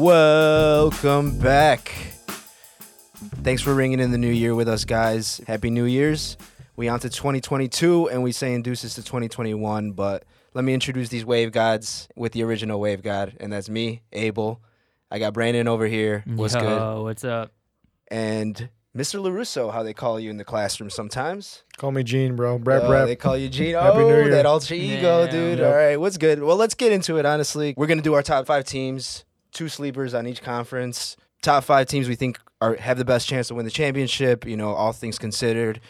Welcome back. Thanks for ringing in the new year with us, guys. Happy New Year's. We on to 2022, and we say induces to 2021. But let me introduce these wave gods with the original wave god, and that's me, Abel. I got Brandon over here. What's Yo, good? What's up? And Mr. Larusso, how they call you in the classroom sometimes. Call me Gene, bro. Brap, Oh, brap. They call you Gene. Happy oh, New Year. that alter ego, Yeah. dude. Yep. All right, what's good? Well, let's get into it. Honestly, we're gonna do our top five teams, two sleepers on each conference. Top five teams we think are have the best chance to win the championship. You know, all things considered,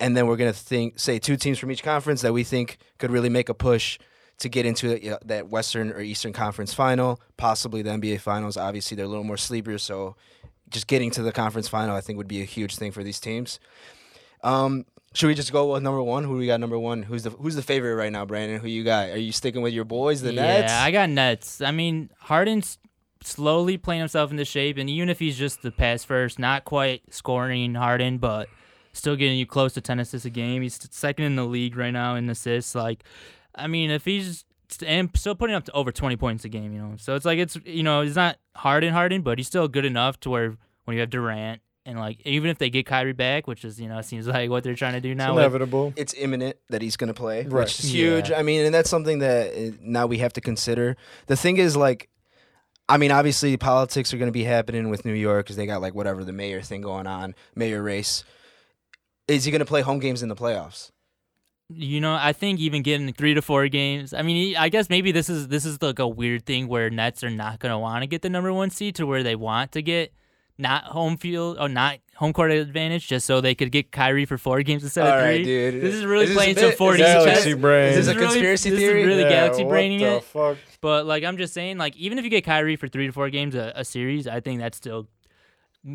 and then we're gonna think say two teams from each conference that we think could really make a push to get into you know, that Western or Eastern Conference final, possibly the NBA Finals. Obviously, they're a little more sleepers, so just getting to the conference final, I think, would be a huge thing for these teams. Um, should we just go with number one? Who we got number one? Who's the Who's the favorite right now, Brandon? Who you got? Are you sticking with your boys, the yeah, Nets? Yeah, I got Nets. I mean, Harden's slowly playing himself into shape, and even if he's just the pass first, not quite scoring Harden, but still getting you close to 10 assists a game. He's second in the league right now in assists. Like, I mean, if he's and still putting up to over 20 points a game, you know. So it's like it's you know he's not Harden Harden, but he's still good enough to where when you have Durant and like even if they get Kyrie back, which is you know seems like what they're trying to do It's now. with- inevitable. it's imminent that he's going to play, Right. which is huge. Yeah. I mean, and that's something that uh, now we have to consider. The thing is, like, I mean, obviously politics are going to be happening with New York because they got like whatever the mayor thing going on, mayor race. Is he going to play home games in the playoffs? You know, I think even getting three to four games. I mean, I guess maybe this is this is like a weird thing where Nets are not gonna want to get the number one seed to where they want to get not home field or not home court advantage just so they could get Kyrie for four games instead All of right, three. dude. This is really Is playing some 40 is this a Galaxy brain. Is this a really- conspiracy this is really yeah, galaxy braining it. Fuck? But like I'm just saying, like even if you get Kyrie for three to four games a, a series, I think that's still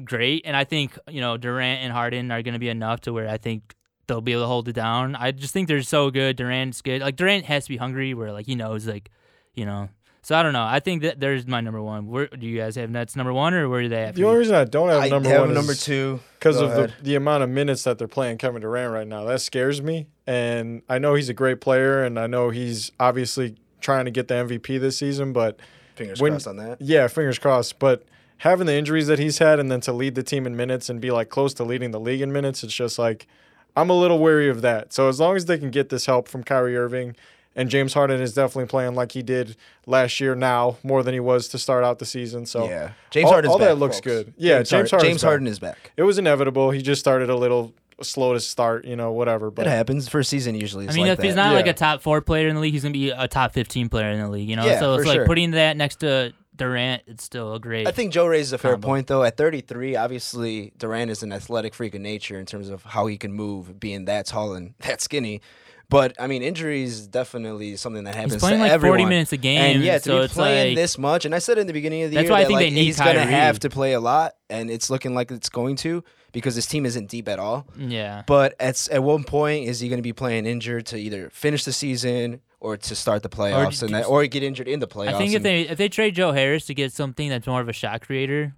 great. And I think you know Durant and Harden are going to be enough to where I think they'll be able to hold it down. I just think they're so good. Durant's good. Like Durant has to be hungry, where like he knows like you know. So I don't know. I think that there's my number one. Where do you guys have Nets number one, or where do they have? The only reason I don't have I number have one number is two because of the, the amount of minutes that they're playing Kevin Durant right now. That scares me. And I know he's a great player, and I know he's obviously trying to get the MVP this season. But Fingers When- crossed on that. yeah, fingers crossed. But having the injuries that he's had, and then to lead the team in minutes and be like close to leading the league in minutes, it's just like I'm a little wary of that. So as long as they can get this help from Kyrie Irving. And James Harden is definitely playing like he did last year now, more than he was to start out the season. So yeah, James all- Harden's all back, that looks folks. good. Yeah, James, James Har- Harden's James back. Harden is back. it was inevitable. He just started a little slow to start, you know, whatever. It But happens. First season usually. I mean, like if he's that. not like a top four player in the league, he's gonna be a top 15 player in the league. You know, Yeah, so it's for like sure. putting that next to Durant, it's still a great. I think Joe raises a fair combo. point though. At 33, obviously Durant is an athletic freak of nature in terms of how he can move, being that tall and that skinny. But I mean, injuries definitely something that happens he's playing to like everyone. 40 minutes a game, and yeah, to so be it's playing like this much, and I said in the beginning of the That's year why I that think like, they need he's gonna have to play a lot, and it's looking like it's going to because this team isn't deep at all. yeah. But at at one point, is he going to be playing injured to either finish the season or to start the playoffs, d- and that, or get injured in the playoffs? I think if they if they trade Joe Harris to get something that's more of a shot creator,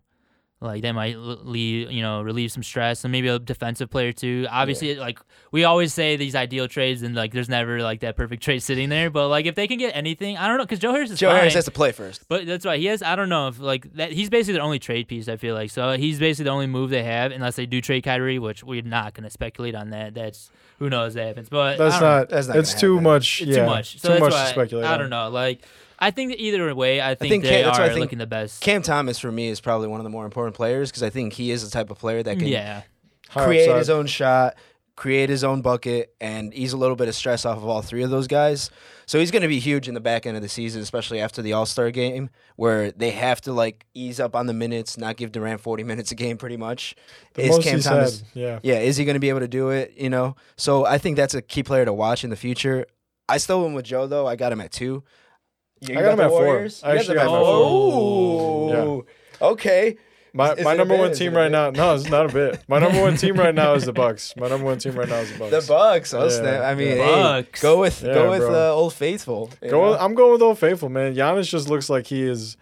like that might leave you know relieve some stress and maybe a defensive player too. Obviously, like we always say these ideal trades and like there's never like that perfect trade sitting there. But like if they can get anything, I don't know because Joe Harris is Joe fine, Harris has to play first. But that's why he has. I don't know if like that. He's basically their only trade piece. I feel like so he's basically the only move they have unless they do trade Kyrie, which we're not gonna speculate on that. That's who knows that happens. But that's don't know. That's not it's too happen. much. It's yeah, too much. So too that's much why to speculate. I on. don't know. Like I think that either way, I think, think they Cam- that's why I are think looking the best. Cam Thomas for me is probably one of the more important players because I think he is the type of player that can yeah. Create his own shot, create his own bucket, and ease a little bit of stress off of all three of those guys. So he's going to be huge in the back end of the season, especially after the All Star game, where they have to like ease up on the minutes, not give Durant forty minutes a game, pretty much. The is most Cam he's Thomas? had, yeah. Yeah, is he going to be able to do it? You know, so I think that's a key player to watch in the future. I still went with Joe though. I got him at two. You I got him the at four. Warriors? I You actually them got at him at four. Okay. My Is my number one team right now. No, it's not a bit. My number one team right now is the Bucks. My number one team right now is the Bucks. The Bucks. Oh, Yeah, snap. I mean, hey, Bucks. go with Yeah, go with bro. uh, Old Faithful. Go. know? I'm going with Old Faithful, man. Giannis just looks like he is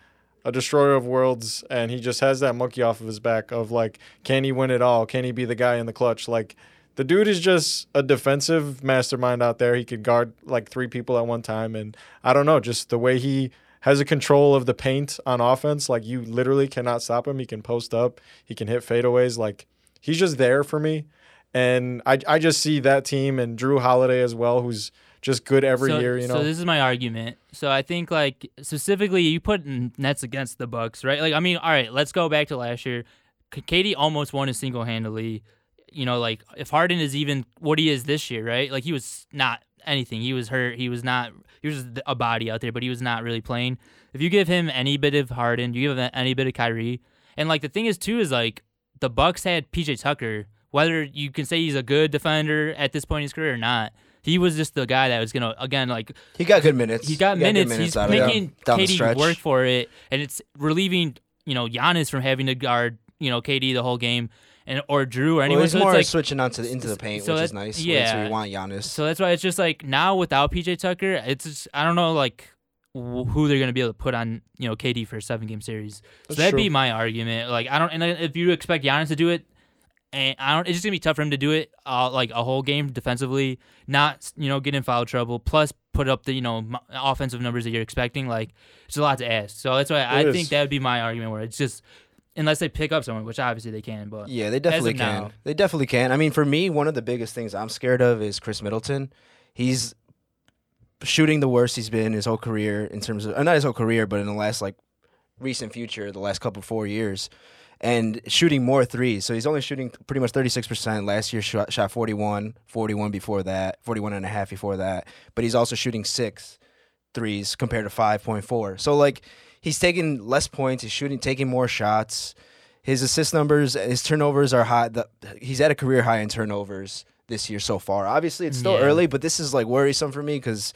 a destroyer of worlds, and he just has that monkey off of his back of like, can he win it all? Can he be the guy in the clutch? Like, the dude is just a defensive mastermind out there. He could guard like three people at one time, and I don't know, just the way he has a control of the paint on offense. Like you literally cannot stop him. He can post up. He can hit fadeaways. Like he's just there for me. And I I just see that team and Jrue Holiday as well, who's just good every so, year. You know. So this is my argument. So I think like specifically you put Nets against the Bucks, right? Like I mean, all right, let's go back to last year. Katie almost won it single handedly. You know, like if Harden is even what he is this year, right? Like he was not anything. He was hurt. He was not. He was a body out there, but he was not really playing. If you give him any bit of Harden, you give him any bit of Kyrie, and like the thing is too is like the Bucks had PJ Tucker. Whether you can say he's a good defender at this point in his career or not, he was just the guy that was gonna again like he got good minutes. He got, he got minutes. minutes. He's making KD work for it, and it's relieving you know Giannis from having to guard you know KD the whole game and or Jrue or anyone. Well, he's so more like, switching onto the, into the paint, so which that, is nice. Yeah, so you want Giannis. So that's why it's just like now without PJ Tucker, it's just, I don't know like who they're gonna be able to put on you know KD for a seven game series. So That's that'd true. be my argument. Like I don't, and if you expect Giannis to do it. And I don't. It's just gonna be tough for him to do it, uh, like a whole game defensively, not you know get in foul trouble, plus put up the you know m- offensive numbers that you're expecting. Like it's a lot to ask. So that's why I It think that would be my argument. Where it's just unless they pick up someone, which obviously they can, but Yeah, they definitely can. now. They definitely can. I mean, for me, one of the biggest things I'm scared of is Khris Middleton. He's shooting the worst he's been his whole career in terms of uh, not his whole career, but in the last like recent future, the last couple four years, and shooting more threes. So he's only shooting pretty much 36%. Last year shot, shot 41, 41 before that, 41 and a half before that. But he's also shooting six threes compared to 5.4. So like he's taking less points, he's shooting taking more shots. His assist numbers, his turnovers are high. The, he's at a career high in turnovers this year so far. Obviously, it's still Yeah. early, but this is like worrisome for me because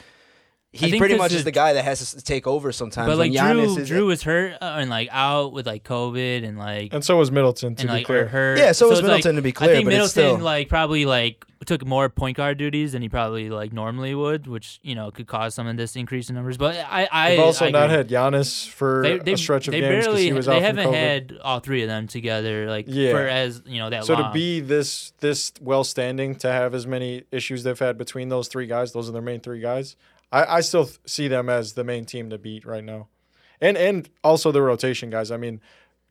he pretty much the- is the guy that has to take over sometimes. but like when Giannis Jrue, is Jrue was hurt uh, and like out with like COVID and like and so was Middleton, to and be like clear. hurt. Yeah, so was it's, like, Middleton, to be clear, I think but it's Middleton still- like probably like took more point guard duties than he probably like normally would, which you know could cause some of this increase in numbers. But I, I They've also I not agree. had Giannis for They, they, a stretch of they games because barely he was they out haven't from COVID. had all three of them together like Yeah. for as you know that so long. to be this this well standing to have as many issues they've had between those three guys, those are their main three guys. I, I still th- see them as the main team to beat right now, and and also the rotation guys. I mean,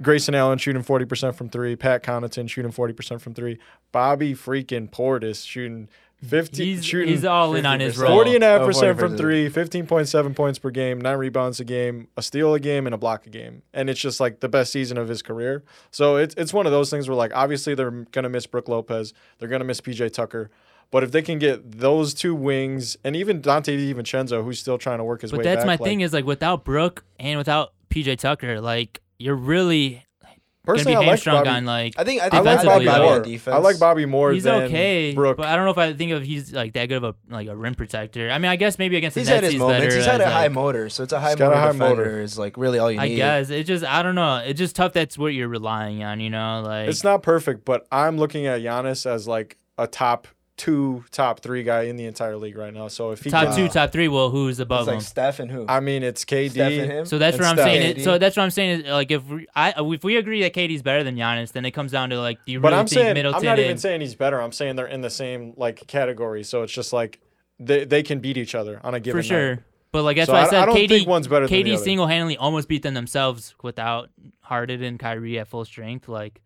Grayson Allen shooting forty percent from three, Pat Connaughton shooting forty percent from three, Bobby freaking Portis shooting fifty, he's, shooting he's all in on his 50%. role. 40 and a half Oh, percent 40%. from three, 15.7 points per game, nine rebounds a game, a steal a game, and a block a game. And it's just like the best season of his career. So it's it's one of those things where like obviously they're gonna miss Brooke Lopez, they're gonna miss PJ Tucker. But if they can get those two wings and even Donte DiVincenzo, who's still trying to work his way back But way that's back, my like, thing is like without Brooke and without PJ Tucker, like you're really gonna be personally, I like Bobby. on like I think I I think like I Bobby Bobby defensively, on more. defense. I like Bobby more he's than okay, Brooke. but I don't know if I think of he's like that good of a like a rim protector. I mean, I guess maybe against the He's Nets had his he's moments. better He's had as, a high motor, so it's a high He's got motor a high motor. is like really all you I need. guess it just I don't know. It's just tough. That's what you're relying on, you know. Like It's not perfect, but I'm looking at Giannis as like a top two, top three guy in the entire league right now. So if he top can, two, top three. Well, who's above It's like him? Steph and who? I mean, it's KD. Steph and him. So that's and what I'm Steph. saying. KD. so that's what I'm saying. Is like if we, I if we agree that KD's better than Giannis, then it comes down to like do you But really I'm think saying Middleton I'm not even and- saying he's better. I'm saying they're in the same like category. So it's just like they they can beat each other on a given for sure. night. But like that's So why I, I- said I KD. one's better than the KD single handedly almost beat them themselves without Harden and Kyrie at full strength. Like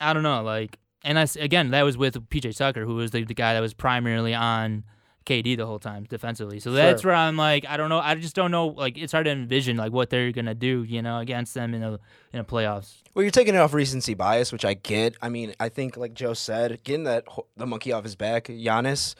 I don't know. Like and that's again that was with PJ Tucker, who was the, the guy that was primarily on KD the whole time defensively. So that's Sure. where I'm like I don't know. I just don't know. Like it's hard to envision like what they're gonna do. You know, against them in a in a playoffs. Well, you're taking it off recency bias, which I get. I mean, I think like Joe said, getting that the monkey off his back, Giannis,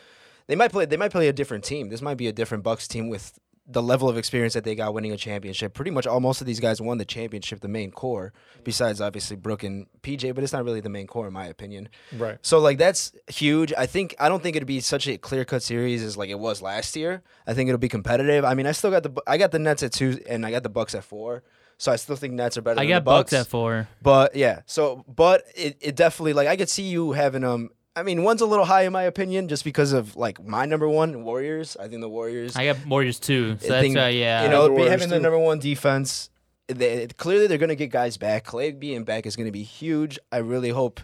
they might play. They might play a different team. This might be a different Bucks team with the level of experience that they got winning a championship. Pretty much all most of these guys won the championship, the main core, besides obviously Brooke and PJ, but it's not really the main core in my opinion. Right. So like that's huge. I think I don't think it'd be such a clear cut series as like it was last year. I think it'll be competitive. I mean, I still got the I got the Nets at two and I got the Bucks at four. So I still think Nets are better. I than got the Bucks Bucks at four. but yeah, so but it, it definitely like I could see you having um. I mean, one's a little high in my opinion, just because of like my number one Warriors. I think the Warriors. I got Warriors too. So I that's think, why yeah. you I know, have the be Warriors having the number one defense. They, clearly, they're gonna get guys back. Clay being back is gonna be huge. I really hope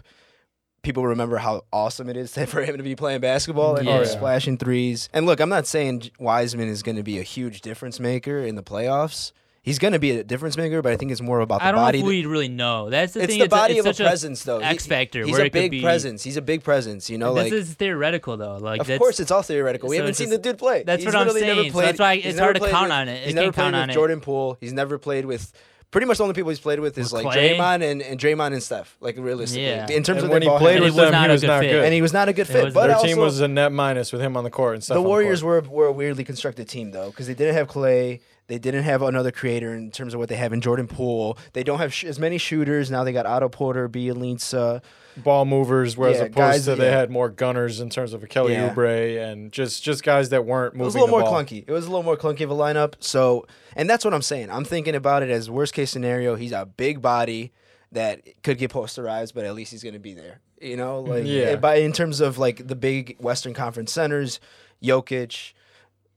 people remember how awesome it is for him to be playing basketball and Yeah. just splashing threes. And look, I'm not saying Wiseman is gonna be a huge difference maker in the playoffs. He's going to be a difference maker, but I think it's more about the I don't know body. if we really know. That's the it's thing. the it's a- body it's of a presence, though. X factor. He's where a it could big be, presence. He's a big presence. You know, this like is theoretical though. Like of that's, course it's all theoretical. We so haven't seen just- the dude play. that's He's what I'm literally never saying. So played- that's why it's hard to count with- on it. He's never can't played count with. Jordan Poole. He's never played with. Pretty much the only people he's played with is With like Clay? Draymond and, and Draymond and Steph. Like realistically, Yeah. in terms And of when he ball played And with it was them, he was good not fit. good. and he was not a good It fit. But Their also, team was a net minus with him on the court and stuff. the Warriors were were a weirdly constructed team though, because they didn't have Clay. They didn't have another creator in terms of what they have in Jordan Poole. They don't have sh- as many shooters now. They got Otto Porter, Bjelica. ball movers, whereas Yeah, opposed guys- to they yeah. had more gunners in terms of a Kelly Yeah. Oubre and just just guys that weren't moving. It was a little more ball. clunky. It was a little more clunky of a lineup. So, and that's what I'm saying. I'm thinking about it as worst case scenario. He's a big body that could get posterized, but at least he's going to be there. You know, mm, like Yeah. Eh, by in terms of like the big Western Conference centers, Jokic,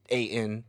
Ayton.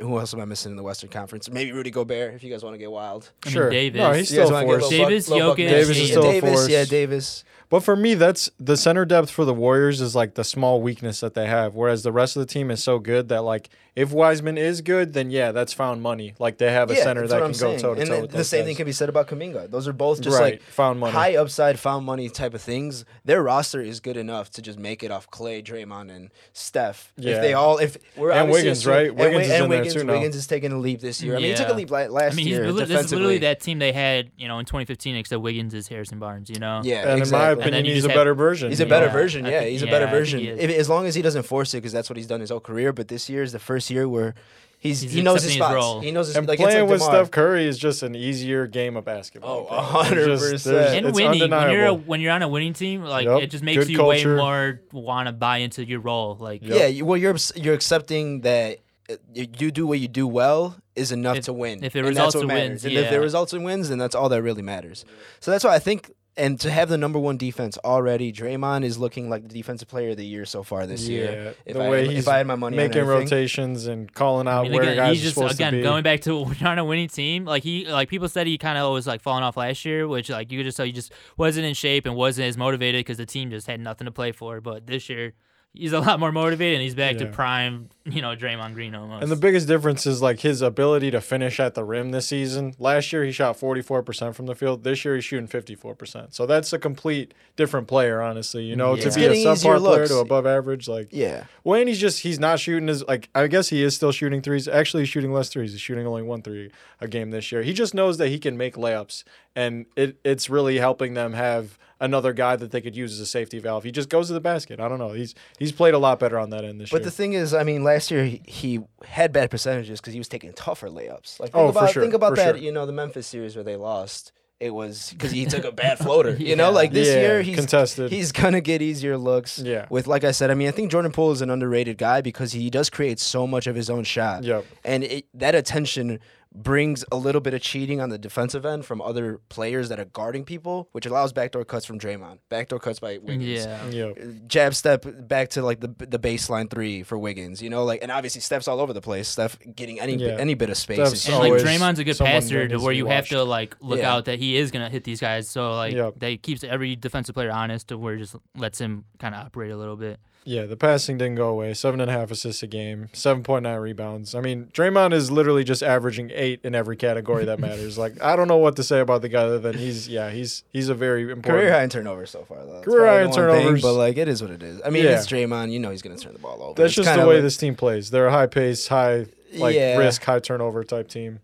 Who else am I missing in the Western Conference? Maybe Rudy Gobert, if you guys want to get wild. I mean, Sure. Davis. No, he's still a wanna get a force. Davis, buck- Jokic. Davis is Yeah, still a Davis, force. Yeah, Davis. But for me, that's the center depth for the Warriors is like the small weakness that they have. Whereas the rest of the team is so good that like if Wiseman is good, then yeah, that's found money. Like they have a yeah, center that can I'm go toe to toe. then with the those same guys. thing can be said about Kuminga. Those are both just right, like found money. high upside, found money type of things. Their roster is good enough to just make it off Clay, Draymond, and Steph. Yeah. If they all, if we're And Wiggins, assuming- right? Wiggins Wi- is and in there Wiggins, too now. Wiggins is taking a leap this year. I mean, he took a leap la- last I mean, he's, year li- this is literally that team they had, you know, in 2015, except Wiggins is Harrison Barnes. You know. Yeah, and exactly. in my And then opinion, he's a just have- better version. He's a better know? version. Yeah, think- he's a better I version. If, as long as he doesn't force it, because that's what he's done his whole career. But this year is the first year where he's, He's he knows his accepting his spots. role. He knows his And like it's playing like with DeMar. Steph Curry is just an easier game of basketball. Oh, bro. 100%. It's just- there's- and winning when you're a, when you're on a winning team, like Yup. it just makes Good you culture. way more want to buy into your role. Like Yep. Yeah, you, well, you're you're accepting that Uh, you you do what you do well is enough If- to win. if it and results in wins, and if it results in wins, then that's all that really matters. So that's why I think, and to have the number one defense already, Draymond is looking like the defensive player of the year so far this yeah, year. If the I, way if he's I had my money making rotations and calling I out mean, where again, guys he's are just supposed again to be. going back to when you're on a winning team. Like he, like people said, he kind of was like falling off last year, which like you could just tell he just wasn't in shape and wasn't as motivated because the team just had nothing to play for. But this year, he's a lot more motivated and he's back to prime, you know, Draymond Green almost. And the biggest difference is like his ability to finish at the rim this season. Last year he shot 44% from the field. This year he's shooting 54%. So that's a complete different player, honestly. You know, Yeah. to It's be a getting easier subpar player to above average, like Yeah, well, and he's just he's not shooting as like I guess he is still shooting threes. Actually, he's shooting less threes. He's shooting only one three a game this year. He just knows that he can make layups, and it it's really helping them have another guy that they could use as a safety valve. He just goes to the basket. I don't know. He's he's played a lot better on that end this but year. But the thing is, I mean, last year he, he had bad percentages because he was taking tougher layups. Like think Oh, for about sure, think about for that. sure. You know, the Memphis series where they lost. It was because he took a bad floater. You know, like this Yeah, year he's contested. He's gonna get easier looks. Yeah. With like I said, I mean, I think Jordan Poole is an underrated guy because he does create so much of his own shot. Yep. And it, that attention brings a little bit of cheating on the defensive end from other players that are guarding people, which allows backdoor cuts from Draymond, backdoor cuts by Wiggins. yeah. Yep. Uh, jab step back to like the the baseline three for Wiggins, you know, like and obviously steps all over the place. Steph getting any Yeah. any bit of space. Steph's And huge. like Draymond's a good passer to where to be you have to like look Yeah. out that he is gonna hit these guys. So like Yep. they keeps every defensive player honest to where it just lets him kind of operate a little bit. Yeah, the passing didn't go away. Seven and a half assists a game, seven point nine rebounds. I mean, Draymond is literally just averaging eight in every category that matters. like, I don't know what to say about the guy other than he's yeah, he's he's a very important Career high in turnovers so far, though. That's Career high in one thing, turnovers. but like it is what it is. I mean, Yeah. it's Draymond. You know, he's gonna turn the ball over. That's It's just the way like- this team plays. They're a high pace, high like Yeah. risk, high turnover type team.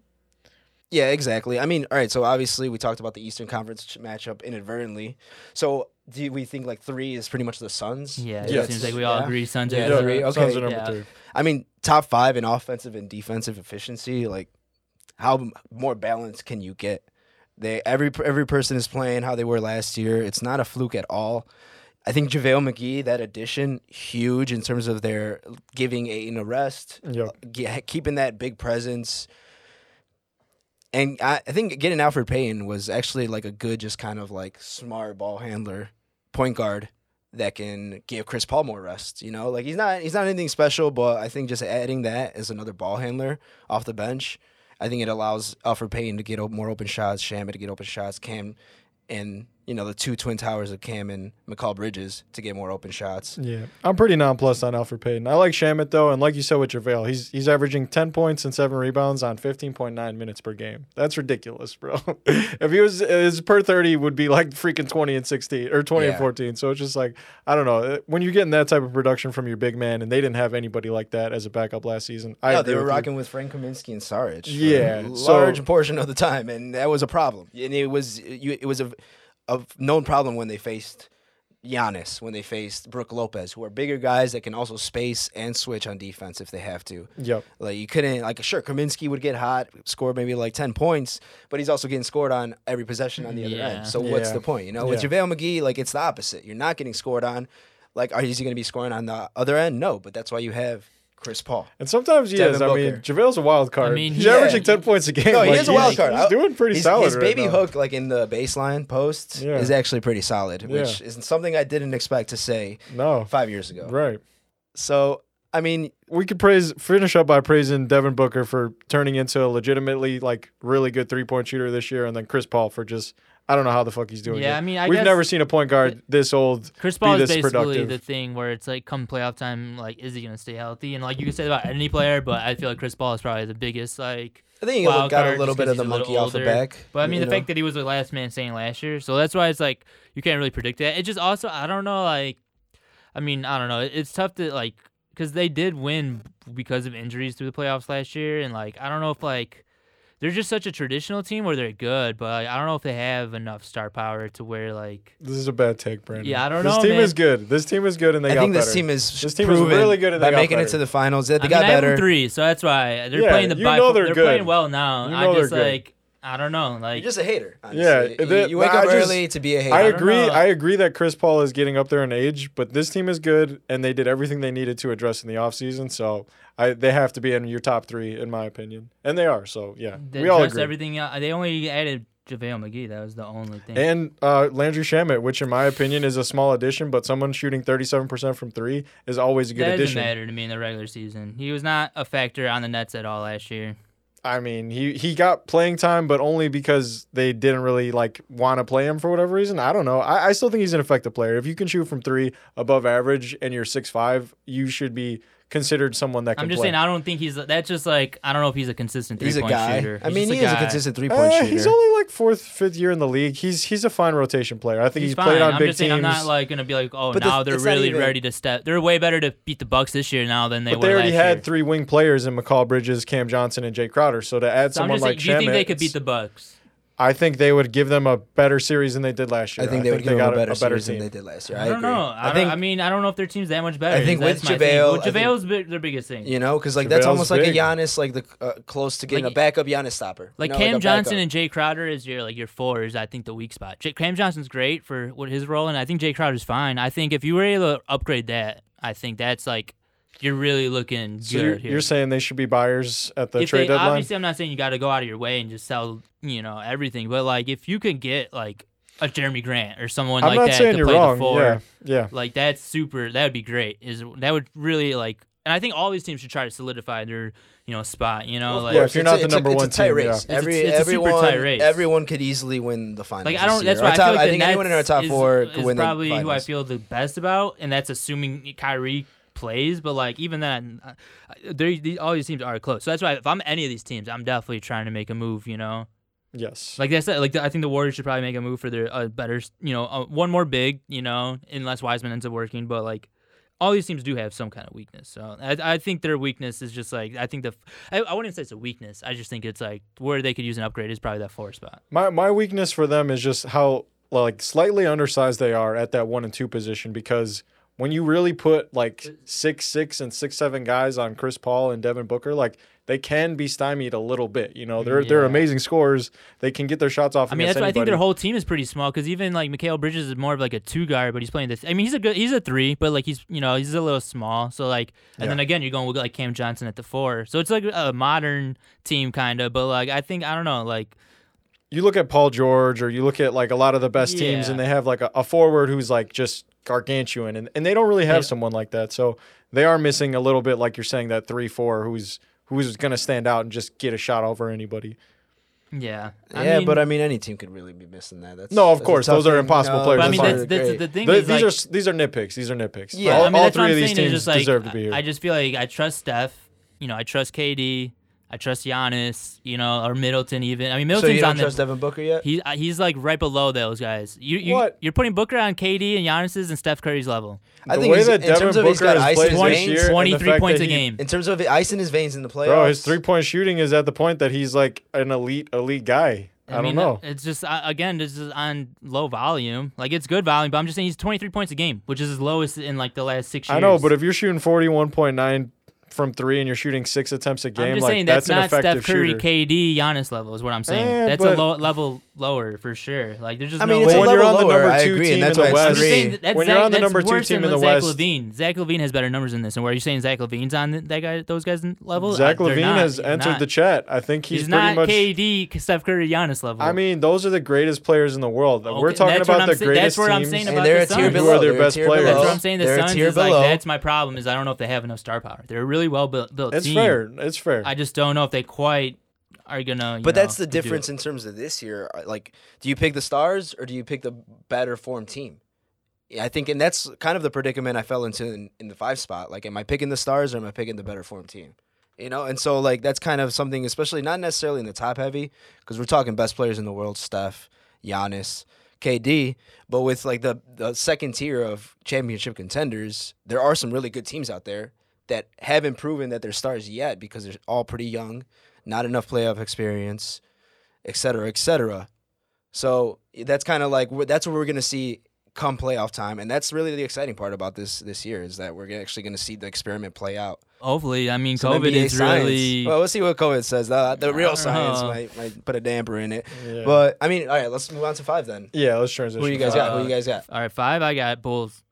Yeah, exactly. I mean, all right. So obviously, we talked about the Eastern Conference ch- matchup inadvertently. So do we think like three is pretty much the Suns? Yeah, Yeah. it seems like we all Yeah. agree. Suns Yeah, are Yeah, three, okay. Suns are number Yeah. two. I mean, top five in offensive and defensive efficiency. Like, how m- more balanced can you get? They every every person is playing how they were last year. It's not a fluke at all. I think JaVale McGee, that addition, huge in terms of their giving Ayton a rest, Yep. ge- keeping that big presence. And I, I think getting Elfrid Payton was actually like a good, just kind of like smart ball handler, point guard that can give Chris Paul more rest. You know, like he's not he's not anything special, but I think just adding that as another ball handler off the bench, I think it allows Elfrid Payton to get more open shots, Shamet to get open shots, Cam and you know the two twin towers of Cam and Mikal Bridges to get more open shots. Yeah, I'm pretty nonplussed on Elfrid Payton. I like Shamet though, and like you said with JaVale, he's he's averaging 10 points and seven rebounds on 15.9 minutes per game. That's ridiculous, bro. if he was his per 30 would be like freaking 20 and 16 or 20 and 14. So it's just like I don't know. When you're getting that type of production from your big man, and they didn't have anybody like that as a backup last season. I no, they were with you. rocking with Frank Kaminsky and Saric. Yeah, a so- large portion of the time, and that was a problem. And it was you, it was a, a known problem when they faced Giannis, when they faced Brooke Lopez, who are bigger guys that can also space and switch on defense if they have to. Yep. Like you couldn't like sure Kaminsky would get hot, score maybe like ten points, but he's also getting scored on every possession on the other Yeah. end. So what's the point? You know, with JaVale McGee, like it's the opposite. You're not getting scored on. Like, are is he going to be scoring on the other end? No, but that's why you have Chris Paul. And sometimes he Devin is. I mean, Booker. JaVale's a wild card. I mean, he's yeah. averaging 10 points a game. No, he Like, is a wild card. He's doing pretty His, solid his right baby now. hook, like in the baseline post, Yeah. is actually pretty solid, which Yeah. is something I didn't expect to say No. five years ago. Right. So, I mean, we could praise finish up by praising Devin Booker for turning into a legitimately like really good three point shooter this year, and then Chris Paul for just I don't know how the fuck he's doing. Yeah, it. I mean, I we've guess never seen a point guard this old. Chris be Paul is this basically productive. the thing where it's like come playoff time, like is he gonna stay healthy? And like you can say about any player, but I feel like Chris Paul is probably the biggest like. I think he Wild got card a little bit of the he's a monkey off the back. But I mean, the know? fact that he was the last man standing last year, so that's why it's like you can't really predict that. It just also I don't know like, I mean I don't know. It's tough to like because they did win because of injuries through the playoffs last year, and like I don't know if like. They're just such a traditional team where they're good, but like, I don't know if they have enough star power to where like This is a bad take, Brandon. Yeah, I don't this know, This team man. is good. This team is good, and they I got think this better. team is This team is really good and they by got making it to the finals. They, they I mean, got I have them better. three, so that's why they're Yeah, playing the. you by- know they're they're good. playing well now. You I know they're just good. Like I don't know, like You're just a hater. Honestly. Yeah, you, that- you wake I up just- early to be a hater. I don't agree. know. I agree that Chris Paul is getting up there in age, but this team is good, and they did everything they needed to address in the offseason. So I, they have to be in your top three, in my opinion, and they are. So yeah, they we all addressed agree. everything. el- They only added JaVale McGee. That was the only thing. And uh, Landry Shamet, which in my opinion is a small addition, but someone shooting 37% from three is always a good that doesn't addition. matter to me in the regular season. He was not a factor on the Nets at all last year. I mean, he, he got playing time, but only because they didn't really like want to play him for whatever reason. I don't know. I, I still think he's an effective player. If you can shoot from three above average and you're six five, you should be considered someone that can I'm just play. saying I don't think he's. That's just like I don't know if he's a consistent three He's a point guy. shooter. I He's mean, just he is a consistent three point Eh, shooter. he's only like fourth, fifth year in the league. He's he's a fine rotation player. I think He's he's, fine. played on I'm big just teams. saying I'm not like gonna be like, oh, But the- now they're really even- ready to step. They're way better to beat the Bucks this year now than they but were they already last had year. three wing players in Mikal Bridges, Cam Johnson, and Jae Crowder. So to add So I'm someone just saying, like do you think they could beat the Bucks? I think they would give them a better series than they did last year. I think they would give him got a better, series team. than they did last year. I, I, don't agree. know. I, I think don't, I mean, I don't know if their team's that much better. I think with my thing. JaVale, Well, I think- their biggest thing. you know because like that's JaVale's almost like a Giannis, like the uh, close to getting Like- a backup Giannis stopper. Like you know, Cam a Johnson and Jae Crowder is your like your four is I think the weak spot. J- Cam Johnson's great for what his role, and I think Jae Crowder's fine. I think if you were able to upgrade that, I think that's like you're really looking So good you're, here. you're saying they should be buyers at the if trade they, deadline? obviously, I'm not saying you got to go out of your way and just sell, you know, everything. But like, if you could get like a Jerami Grant or someone I'm like not that saying to you're play wrong. the four, Yeah, yeah. like that's super. That would be great. Is that would really like, and I think all these teams should try to solidify their, you know, spot. You know, Of like Yeah, if you're it's not a- the it's a- number it's one a tight team, race. yeah. It's a- Every it's a super everyone, tight race. everyone could easily win the finals. Like I don't. this That's year. why I top- feel like I the think Nets anyone in our top is, four is could win the probably who I feel the best about, and that's assuming Kyrie plays. But like even then, uh, they these, all these teams are close. So that's why if I'm any of these teams, I'm definitely trying to make a move. You know, Yes. like I said, like I think the Warriors should probably make a move for their uh, better, you know, uh, one more big. You know, unless Wiseman ends up working, but like. All these teams do have some kind of weakness, so I, I think their weakness is just like I think the I, I wouldn't say it's a weakness. I just think it's like where they could use an upgrade is probably that four spot. My my weakness for them is just how like slightly undersized they are at that one and two position because when you really put like six six and six seven guys on Chris Paul and Devin Booker, like they can be stymied a little bit. You know, they're they're amazing scorers. They can get their shots off. I mean, that's why I think their whole team is pretty small because even like Mikal Bridges is more of like a two guard, but he's playing this. I mean, he's a good, he's a three, but like he's you know he's a little small. So like, and Yeah. then again you're going with like Cam Johnson at the four. So it's like a modern team kind of, but like I think I don't know, like you look at Paul George or you look at like a lot of the best teams Yeah. and they have like a, a forward who's like just gargantuan and, and they don't really have Yeah. someone like that. So they are missing a little bit like you're saying that three four who's who's gonna stand out and just get a shot over anybody. Yeah. yeah, but I mean, any team could really be missing that. That's No, of that's course, tough those are impossible you know, players. But I mean, fine. that's, that's the thing. Th- is, these like, are these are nitpicks. These are nitpicks. Yeah, all, I mean, all three I'm of these teams just like, deserve to be here. I just feel like I trust Steph. You know, I trust KD. I trust Giannis. You know, or Middleton even. I mean, So Middleton's you don't on trust the. Devin Booker yet? He, uh, he's like right below those guys. You, you, What? You're putting Booker on KD and Giannis's and Steph Curry's level. I the think way he's- that in terms Devin of he's Booker got has ice played in his 20, veins, year, and the 23 points that a he- game. in terms of ice in his veins in the playoffs. Bro, his three point shooting is at the point that he's like an elite elite guy. I, mean, don't know. It's just uh, again, this is on low volume. Like it's good volume, but I'm just saying he's 23 points a game, which is his lowest in like the last six years. I know, but if you're shooting forty one point nine from three and you're shooting six attempts a game, I'm just like saying that's, that's, an not effective Steph Curry, shooter. KD, Giannis level is what I'm saying. Eh, that's but- a low level lower for sure. Like there's just I no mean, it's way. when you're level on the number I two agree, team in the it's I'm West, just saying that- that's when Zach, you're on the number two team in the Zach West- LaVine. Zach LaVine has better numbers than this. And where are you saying Zach LaVine's on that guy, those guys' level? Zach LaVine not. has entered not. the chat. I think he's, He's, pretty not much. KD, Steph Curry, Giannis level. I mean, those are the greatest players in the world. We're talking about the say- greatest that's what I'm teams. saying and about they're the a tier Suns. below. Who are their best players? That's what I'm saying. The Suns is like that's my problem. Is I don't know if they have enough star power. They're really well built built It's fair. It's fair. I just don't know if they quite are you gonna. But know, that's the difference in terms of this year. Uh, Like, do you pick the stars or do you pick the better formed team? Yeah, I think, and that's kind of the predicament I fell into in, in the five spot. Like, am I picking the stars or am I picking the better formed team? You know, and so like that's kind of something, especially not necessarily in the top heavy, because we're talking best players in the world: Steph, Giannis, KD. But with like the the second tier of championship contenders, there are some really good teams out there that haven't proven that they're stars yet because they're all pretty young, not enough playoff experience, et cetera, et cetera. So that's kind of like that's what we're gonna see come playoff time, and that's really the exciting part about this this year is that we're actually gonna see the experiment play out. Hopefully, I mean, Some COVID NBA is science. really. well. We'll see what COVID says. The, the real don't science know. might might put a damper in it. yeah. But I mean, all right, let's move on to five then. yeah, let's transition. Who you guys to got? five. Who you guys got? all right, five. I got Bulls.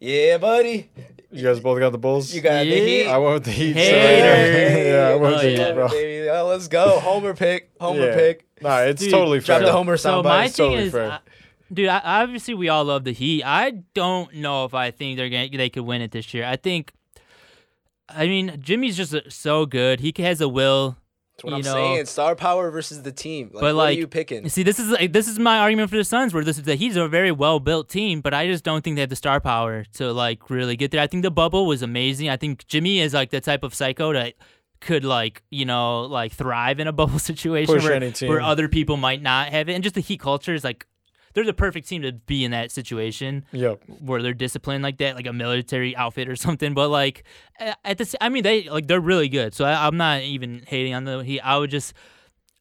Yeah, buddy. You guys both got the Bulls. You got the Heat. I went with the Heat. so- yeah, I went Oh, with the yeah. Heat, bro. Baby. Oh, let's go. Homer pick. Homer Yeah. pick. Nah, it's Dude, totally Drop fair. the Homer So soundbite. my It's thing totally is, fair. I- dude, I, obviously we all love the Heat. I don't know if I think they're gonna they could win it this year. I think. I mean, Jimmy's just uh, so good. He has a will. That's what you I'm know, saying. Star power versus the team. Like, But, what like, are you picking? See, this is like, this is my argument for the Suns, where this is that he's a very well built team, but I just don't think they have the star power to like really get there. I think the bubble was amazing. I think Jimmy is like the type of psycho that could like you know like thrive in a bubble situation Push where, where other people might not have it, and just the Heat culture is like they're the perfect team to be in that situation Yep. where they're disciplined like that, like a military outfit or something. But like at this, I mean, they like they're really good. So I, I'm not even hating on the he. I would just,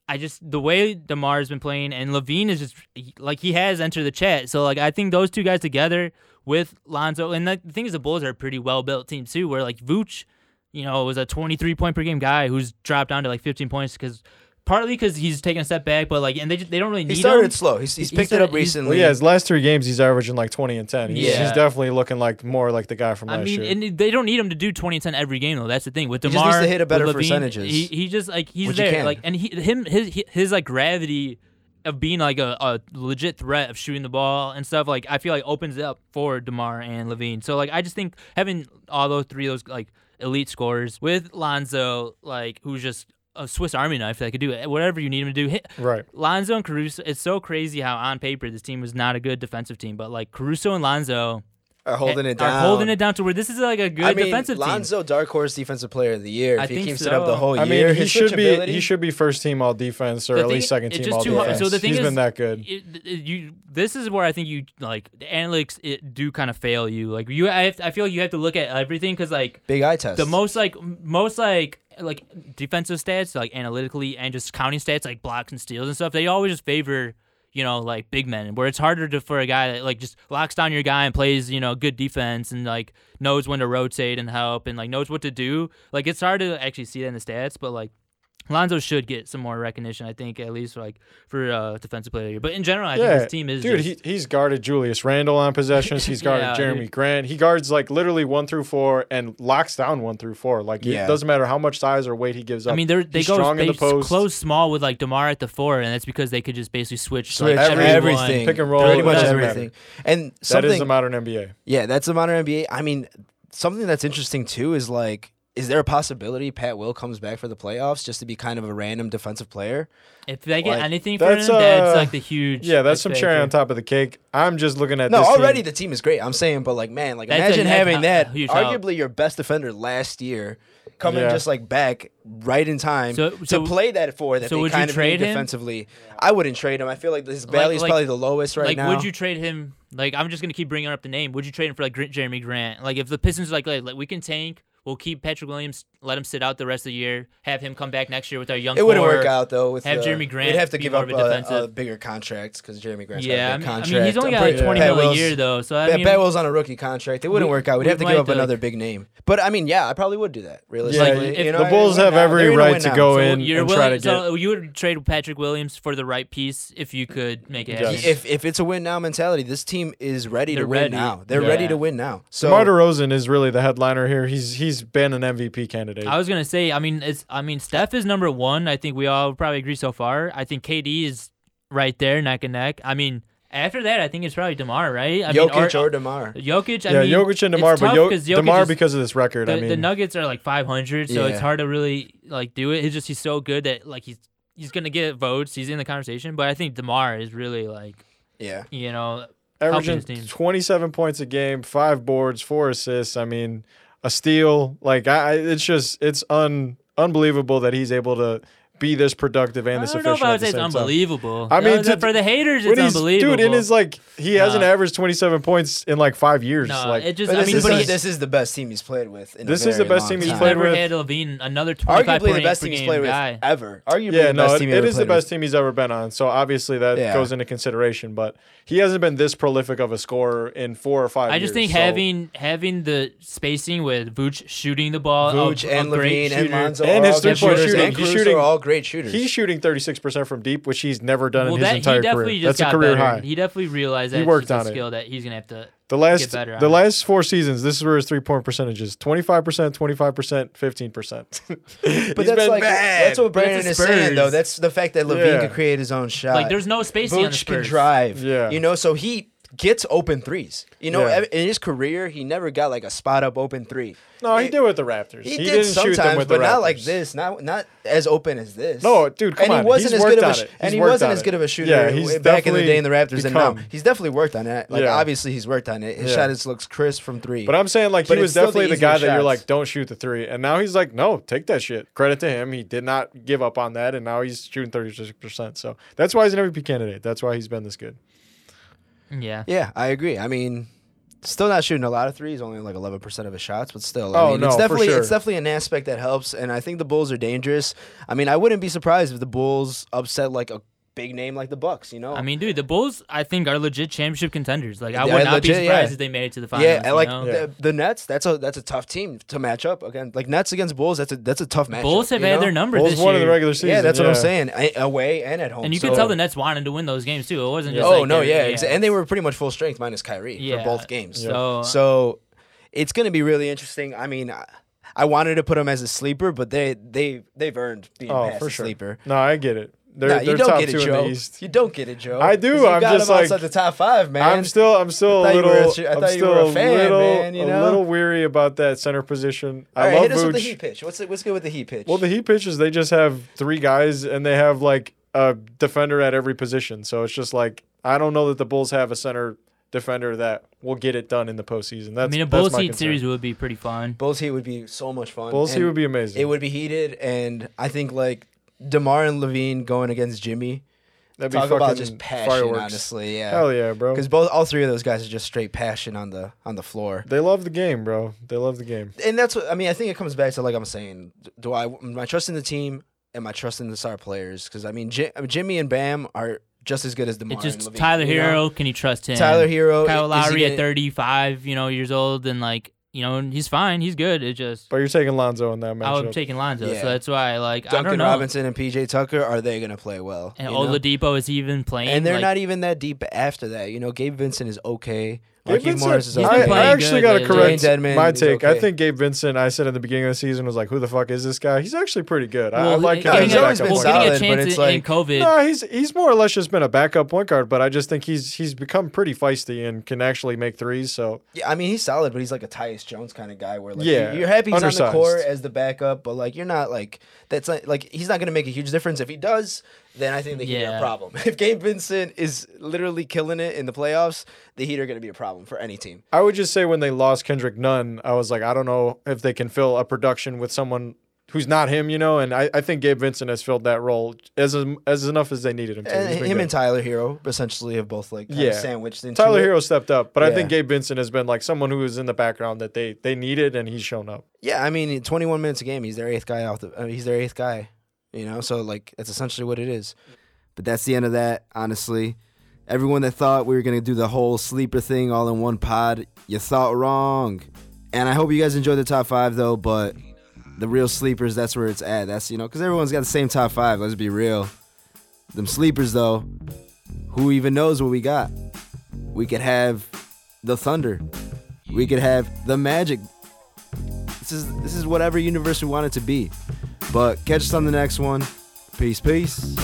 I just the way Demar's been playing and LaVine is just like he has entered the chat. So like I think those two guys together with Lonzo and the, the thing is the Bulls are a pretty well built team too. Where like Vooch, you know, was a 23 point per game guy who's dropped down to like 15 points because. Partly because he's taking a step back, but like, and they just, they don't really need He started him. slow. He's, he's He picked it up recently. Well, yeah, his last three games, he's averaging like 20 and 10. He's, Yeah. he's definitely looking like more like the guy from I last mean, year. and they don't need him to do 20 and 10 every game though. That's the thing with Demar. He Demar. just needs to hit a better LaVine, percentages. He he just like he's Which he there, can. like, and he him his his like gravity of being like a, a legit threat of shooting the ball and stuff. Like I feel like opens it up for Demar and LaVine. So like I just think having all those three of those like elite scorers with Lonzo, like who's just a Swiss Army knife that could do whatever you need him to do. Hit, right. Lonzo and Caruso. It's so crazy how on paper this team was not a good defensive team, but like Caruso and Lonzo are holding eh, it are down. holding it down to where this is like a good I mean, defensive team. Lonzo, dark horse defensive player of the year. I If he think keeps it up so. the whole I year, mean, he should be switchability- he should be first team all defense or The at thing- least second team all too hard- defense. so the thing He's is- been that good. It, it- you this is where I think you like the analytics it do kind of fail you. Like you, I, have, I feel like you have to look at everything because like big eye test. the most like most like like defensive stats like analytically and just counting stats like blocks and steals and stuff. They always just favor you know like big men where it's harder to for a guy that like just locks down your guy and plays you know good defense and like knows when to rotate and help and like knows what to do. Like it's hard to actually see that in the stats, but like. Lonzo should get some more recognition, I think, at least like for uh, defensive player. of the year. But in general, I think his team is dude. just- He, he's guarded Julius Randle on possessions. He's guarded Yeah, Jeremy dude. Grant. He guards like literally one through four and locks down one through four. Like Yeah. it doesn't matter how much size or weight he gives up. I mean, they're, they He's go strong they in the post. close small with like Demar at the four, and that's because they could just basically switch, switch like, every- everything, Pick and roll, pretty much doesn't everything. And that something, is the modern NBA. yeah, that's the modern NBA. I mean, something that's interesting too is like is there a possibility Pat Will comes back for the playoffs just to be kind of a random defensive player? If they get Like, anything for him, that's, that's uh, like the huge. Yeah, that's X some cherry factor. on top of the cake. I'm just looking at No, this already team. the team is great. I'm saying, but like, man, like That's imagine that's having that huge help. arguably your best defender last year coming Yeah. just like back right in time So- to play that for that so they would you kind of trade need him? defensively. I wouldn't trade him. I feel like his Like- value is like- probably the lowest right like, now. would you trade him? Like, I'm just gonna keep bringing up the name. Would you trade him for like Jerami Grant? Like, if the Pistons are like, like, like, we can tank, we'll keep Patrick Williams, let him sit out the rest of the year, have him come back next year with our young. Core it wouldn't core. work out though. With have the, Jerami Grant We'd have to give up a a, a bigger contract because Jerami Grant's Yeah, I got a big mean, I mean, he's only got pretty- like uh, 20 Pat mil a year though, so I Pat, mean, Pat Will's on a rookie contract. It wouldn't we- work out. We'd we have to give up have to- another big name. But I mean, yeah, I probably would do that. Yeah, Realistically, if you know, the Bulls win have every right to go so in you're and willing, try to so you would trade Patrick Williams for the right piece if you could make it Yes. If if it's a win now mentality, this team is ready They're to win ready. now. They're ready to win now. So DeMar DeRozan is really the headliner here. He's he's been an MVP candidate. I was gonna say, I mean, it's, I mean, Steph is number one. I think we all probably agree so far. I think KD is right there, neck and neck. I mean, after that, I think it's probably Demar, right? I Jokic mean, or Demar. Jokic. I yeah, mean, Jokic and Demar, but tough Yo- Jokic Demar is- because of this record. the, I mean, the Nuggets are like 500, so Yeah. it's hard to really like do it. It's just he's so good that like he's he's gonna get votes. He's in the conversation, but I think Demar is really like Yeah. you know averaging 27 points a game, five boards, four assists. I mean, a steal. Like I, it's just it's un unbelievable that he's able to be this productive and this I this don't know if efficient I at would the say it's same time. unbelievable. I mean, No, to- for the haters, it's unbelievable. Dude, in his like he hasn't Nah. averaged 27 points in like five years. no, like it just. I this, mean, is, but the- this is the best team he's played with. In a This is the best team he's he's time. played never with. had LaVine another 25 Arguably point the best team he's game played with ever. Arguably yeah, the no, best it, team he it ever is the best with. team he's ever been on. So obviously that Yeah. goes into consideration. But he hasn't been this prolific of a scorer in four or five. I just years, think so- having having the spacing with Vooch shooting the ball, Vooch a, a and great LaVine and shooter. Lonzo And his three-point shooters, shooting. He's shooting- are all great shooters. He's shooting 36% from deep, which he's never done Well, in his that he entire career. That's a got career better. high. He definitely realized that He it's worked just a on it. skill that he's gonna have to. The last better on the last four seasons, this is where his three point percentage is 25%, 25%, 15%. but He's that's been like bad. that's what Brandon the is saying though. That's the fact that LaVine Yeah. can create his own shot. Like, there's no spacing on the Vooch can drive. Yeah. You know, so he gets open threes. You know, Yeah. in his career, he never got like a spot up open three. No, he did with the Raptors. He, He, did didn't sometimes, shoot them with but the Raptors. not like this. Not not as open as this. No, dude, come and he wasn't He's as good of a sh- and he wasn't as good of a shooter Yeah, he's back in the day in the Raptors and now. He's definitely worked on it. Like Yeah. obviously he's worked on it. His Yeah. shot is looks crisp from three. But I'm saying like But he was the definitely the, easier guy that you're like, don't shoot the three. And now he's like, no, take that shit. Credit to him. He did not give up on that, and now he's shooting 36%. So that's why he's an MVP candidate. That's why he's been this good. Yeah. yeah, I agree. I mean, still not shooting a lot of threes, only like 11% of his shots, but still. I Oh, mean, no, it's for definitely sure. it's definitely an aspect that helps and I think the Bulls are dangerous. I mean, I wouldn't be surprised if the Bulls upset like a big name like the Bucks, you know? I mean, dude, the Bulls I think are legit championship contenders. Like I They're would not legit, be surprised yeah. if they made it to the finals. yeah, and like you know? The, the Nets, that's a that's a tough team to match up again. Like Nets against Bulls, that's a that's a tough match. Bulls have had their number Bulls this won year. in the regular season. Yeah, that's what I'm saying. A- away and at home. And you so- could tell the Nets wanted to win those games too. It wasn't just Oh like no, they- yeah, exa- and they were pretty much full strength minus Kyrie Yeah. for both games. So, uh, So it's going to be really interesting. I mean, I, I wanted to put them as a sleeper, but they they they've earned being Oh, past for a sure. sleeper. No, I get it. They're, Nah, they're you don't top get two it, Joe. You don't get it, Joe. I do, 'Cause You I'm got just like- the top five, man. I'm still, I'm still I a thought you were little, a- I I'm thought you still were a fan, little, man, you know? a little weary about that center position. All I right, love hit us with the heat pitch. What's the, what's good with the heat pitch? Well, the Heat pitches, they just have three guys and they have like a defender at every position. So it's just like I don't know that the Bulls have a center defender that will get it done in the postseason. That's I mean, a Bulls Heat concern. series would be pretty fun. Bulls heat would be so much fun. Bulls Heat would be amazing. It would be heated, and I think like Demar and LaVine going against Jimmy. That'd be Talk about fucking just passion, fireworks. honestly. Yeah. Hell yeah, bro. because both all three of those guys are just straight passion on the on the floor They love the game, bro. They love the game. and that's what i mean i think it comes back to like i'm saying do i am i trusting the team am i trusting the star players because i mean Ji- I mean, jimmy and bam are just as good as DeMar It's just and LaVine, Tyler you know? Herro. Can you trust him? tyler herro Kyle is he Lowry at gonna- 35, you know, years old, and like, you know, and he's fine. He's good. It just But you're taking Lonzo in that matchup. I'm taking Lonzo, Yeah. so that's why like I duncan don't know. robinson and pj tucker are they gonna play well and you know? Oladipo is even playing, and they're like, not even that deep after that you know gabe vincent is okay Gabe Marquise Morris is Vincent, okay I, I playing actually good got to lately. correct Dewayne Dedmon my is take. I okay. think Gabe Vincent, I said at the beginning of the season, was like, who the fuck is this guy? He's actually pretty good. I, I Well, like him getting, he's a a, always been well, point getting a solid, but chance it's in, in like- COVID. No, he's he's more or less just been a backup point guard, but I just think he's he's become pretty feisty and can actually make threes. So yeah i mean he's solid but he's like a tyus Jones kind of guy, where like Yeah, you're happy he's on the court as the backup, but like you're not like that's not, like he's not going to make a huge difference. If he does, then I think the Heat are a problem. If Gabe Vincent is literally killing it in the playoffs, the Heat are going to be a problem for any team. I would just say when they lost Kendrick Nunn, I was like, I don't know if they can fill a production with someone who's not him, you know. And I, I think Gabe Vincent has filled that role as as enough as they needed him to. And eh, him good. and Tyler Herro essentially have both like kind Yeah. of sandwiched into Tyler it. Herro stepped up, but I think Gabe Vincent has been like someone who was in the background that they they needed, and he's shown up. Yeah, I mean, 21 minutes a game, he's their eighth guy off the. I mean, he's their eighth guy, you know. So like, that's essentially what it is. But that's the end of that. Honestly, everyone that thought we were gonna do the whole sleeper thing all in one pod, you thought wrong. And I hope you guys enjoyed the top five though. But the real sleepers, that's where it's at. That's you know, because everyone's got the same top five. Let's be real. Them sleepers though, who even knows what we got? We could have the Thunder. We could have the Magic this is this is whatever universe we want it to be. But catch us on the next one. Peace, peace.